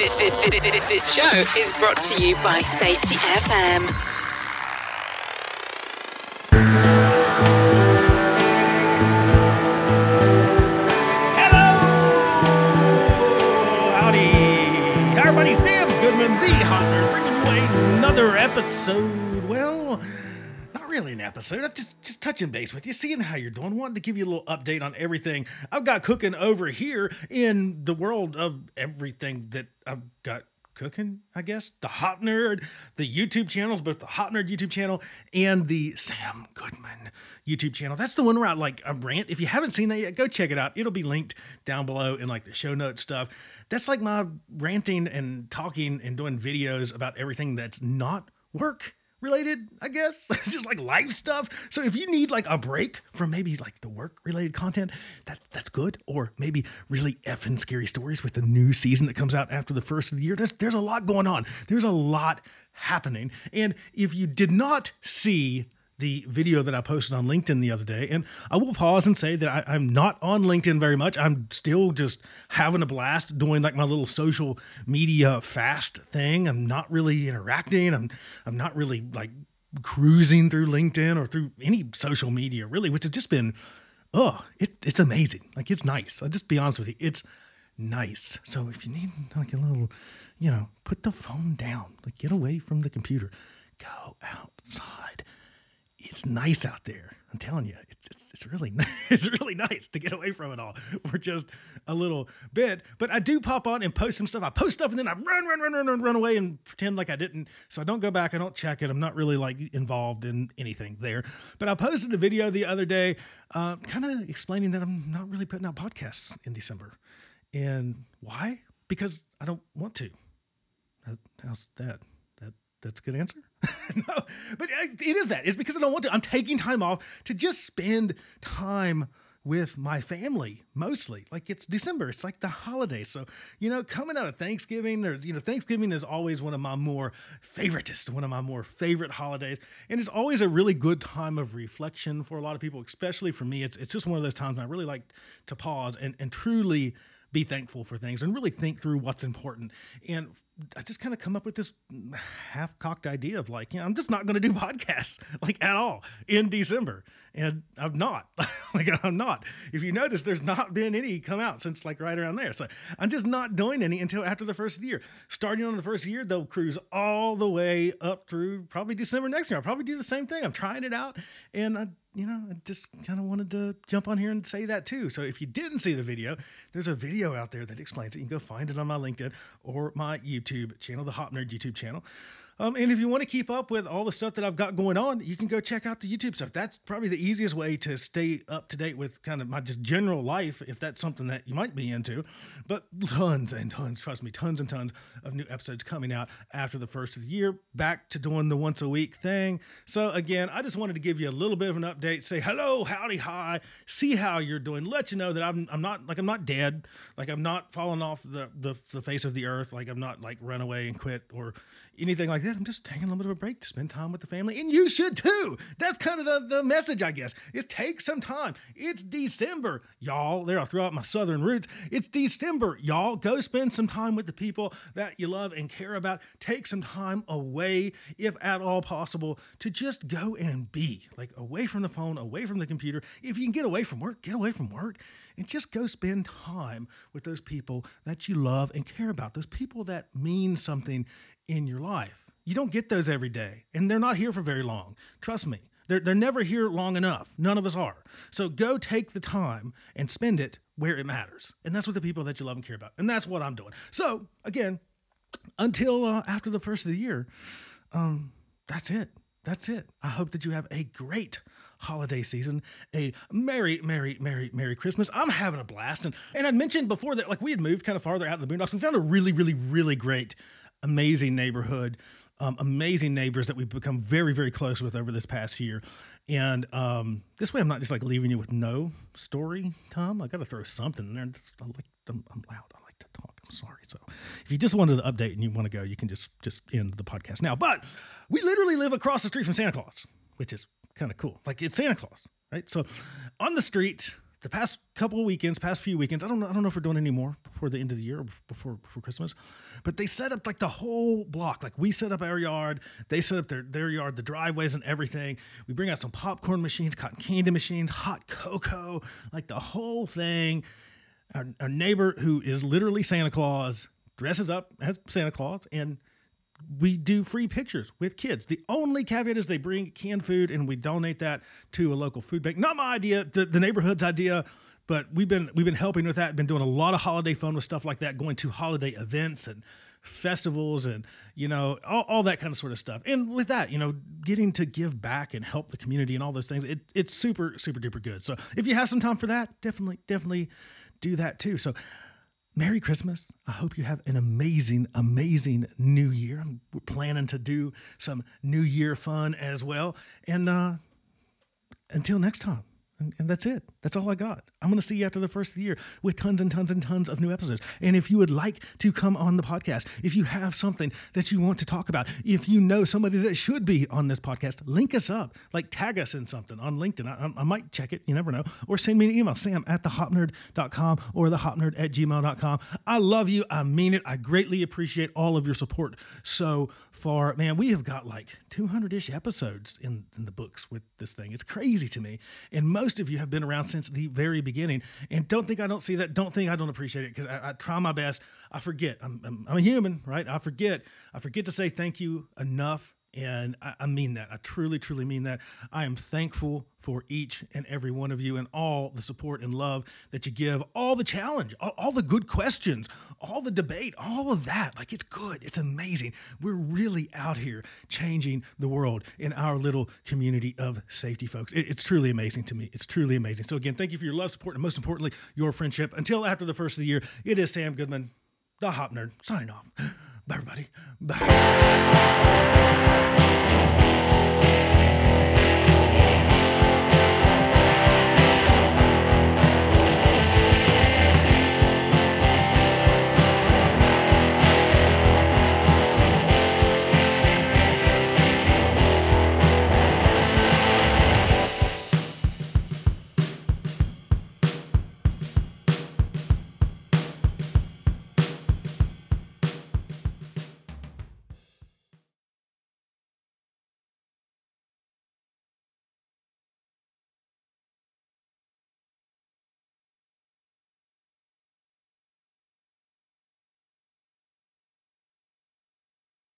This, this, this, show is brought to you by Safety FM. Hello! Howdy! Everybody. Sam Goodman, the Hop Nerd, bringing you another episode. Well, really an episode. I'm just just touching base with you, seeing how you're doing. Wanted to give you a little update on everything I've got cooking over here in the world of everything that I've got cooking, I guess. The Hop Nerd, the YouTube channels, both the Hop Nerd YouTube channel and the Sam Goodman YouTube channel. That's the one where I like a rant. If you haven't seen that yet, go check it out. It'll be linked down below in like the show notes stuff. That's like my ranting and talking and doing videos about everything that's not work related, I guess. It's just like life stuff. So if you need like a break from maybe like the work related content, that that's good. Or maybe really effing scary stories with the new season that comes out after the first of the year. There's there's a lot going on. There's a lot happening. And if you did not see the video that I posted on LinkedIn the other day. And I will pause and say that I, am not on LinkedIn very much. I'm still just having a blast doing like my little social media fast thing. I'm not really interacting. I'm I'm not really like cruising through LinkedIn or through any social media really, which has just been oh, it, it's amazing. Like it's nice. I'll just be honest with you. It's nice. So if you need like a little, you know, put the phone down, like get away from the computer, go outside it's nice out there. I'm telling you, it's, it's, it's really it's really nice to get away from it all for just a little bit. But I do pop on and post some stuff. I post stuff and then I run, run, run, run, run, run away and pretend like I didn't. So I don't go back. I don't check it. I'm not really like involved in anything there. But I posted a video the other day, uh, kind of explaining that I'm not really putting out podcasts in December, and why? Because I don't want to. How's that? That's a good answer. no, but it is that. It's because I don't want to. I'm taking time off to just spend time with my family mostly. Like it's December, it's like the holiday. So, you know, coming out of Thanksgiving, there's, you know, Thanksgiving is always one of my more favoritist, one of my more favorite holidays. And it's always a really good time of reflection for a lot of people, especially for me. It's, it's just one of those times I really like to pause and, and truly be thankful for things and really think through what's important. And I just kind of come up with this half cocked idea of like, you know, I'm just not going to do podcasts like at all in December. And I'm not like, I'm not. If you notice, there's not been any come out since like right around there. So I'm just not doing any until after the first year. Starting on the first year, they'll cruise all the way up through probably December next year. I'll probably do the same thing. I'm trying it out and I you know, I just kind of wanted to jump on here and say that too. So if you didn't see the video, there's a video out there that explains it. You can go find it on my LinkedIn or my YouTube channel, the Hop Nerd YouTube channel. Um, and if you want to keep up with all the stuff that I've got going on, you can go check out the YouTube stuff. That's probably the easiest way to stay up to date with kind of my just general life, if that's something that you might be into. But tons and tons, trust me, tons and tons of new episodes coming out after the first of the year. Back to doing the once a week thing. So again, I just wanted to give you a little bit of an update. Say hello, howdy, hi. See how you're doing. Let you know that I'm I'm not like I'm not dead. Like I'm not falling off the the, the face of the earth. Like I'm not like run away and quit or anything like that. I'm just taking a little bit of a break to spend time with the family, and you should too. That's kind of the, the message, I guess, is take some time. It's December, y'all. There, I'll throw out my southern roots. It's December, y'all. Go spend some time with the people that you love and care about. Take some time away, if at all possible, to just go and be like away from the phone, away from the computer. If you can get away from work, get away from work and just go spend time with those people that you love and care about, those people that mean something in your life. You don't get those every day, and they're not here for very long. Trust me. They're, they're never here long enough. None of us are. So go take the time and spend it where it matters. And that's with the people that you love and care about. And that's what I'm doing. So, again, until uh, after the first of the year, um, that's it. That's it. I hope that you have a great holiday season, a merry, merry, merry, merry Christmas. I'm having a blast. And, and I'd mentioned before that, like, we had moved kind of farther out in the boondocks. We found a really, really, really great amazing neighborhood, um, amazing neighbors that we've become very, very close with over this past year. And um, this way, I'm not just like leaving you with no story, Tom. I got to throw something in there. I like, I'm, I'm loud. I like to talk. I'm sorry. So, if you just wanted the update and you want to go, you can just just end the podcast now. But we literally live across the street from Santa Claus, which is kind of cool. Like it's Santa Claus, right? So, on the street the past couple of weekends, past few weekends, I don't know, I don't know if we're doing any more before the end of the year or before before Christmas, but they set up like the whole block. Like we set up our yard, they set up their their yard, the driveways and everything. We bring out some popcorn machines, cotton candy machines, hot cocoa, like the whole thing. Our, our neighbor who is literally Santa Claus dresses up as Santa Claus and we do free pictures with kids. The only caveat is they bring canned food and we donate that to a local food bank. Not my idea, the, the neighborhood's idea, but we've been we've been helping with that. Been doing a lot of holiday fun with stuff like that, going to holiday events and festivals and you know all, all that kind of sort of stuff. And with that, you know, getting to give back and help the community and all those things, it, it's super super duper good. So if you have some time for that, definitely definitely do that too. So Merry Christmas. I hope you have an amazing, amazing new year. We're planning to do some new year fun as well. And uh, until next time, and, and, that's it. That's all I got. I'm going to see you after the first of the year with tons and tons and tons of new episodes. And if you would like to come on the podcast, if you have something that you want to talk about, if you know somebody that should be on this podcast, link us up. Like tag us in something on LinkedIn. I, I might check it. You never know. Or send me an email, sam at thehopnerd.com or thehopnerd at gmail.com. I love you. I mean it. I greatly appreciate all of your support so far. Man, we have got like 200 ish episodes in, in the books with this thing. It's crazy to me. And most most of you have been around since the very beginning. And don't think I don't see that. Don't think I don't appreciate it because I, I, try my best. I forget. I'm, I'm, I'm a human, right? I forget. I forget to say thank you enough and I, I, mean that. I truly, truly mean that. I am thankful for each and every one of you and all the support and love that you give, all the challenge, all, all, the good questions, all the debate, all of that. Like it's good. It's amazing. We're really out here changing the world in our little community of safety folks. It, it's truly amazing to me. It's truly amazing. So, again, thank you for your love, support, and most importantly, your friendship. Until after the first of the year, it is Sam Goodman, the Hop Nerd, signing off. Bye, everybody. Bye.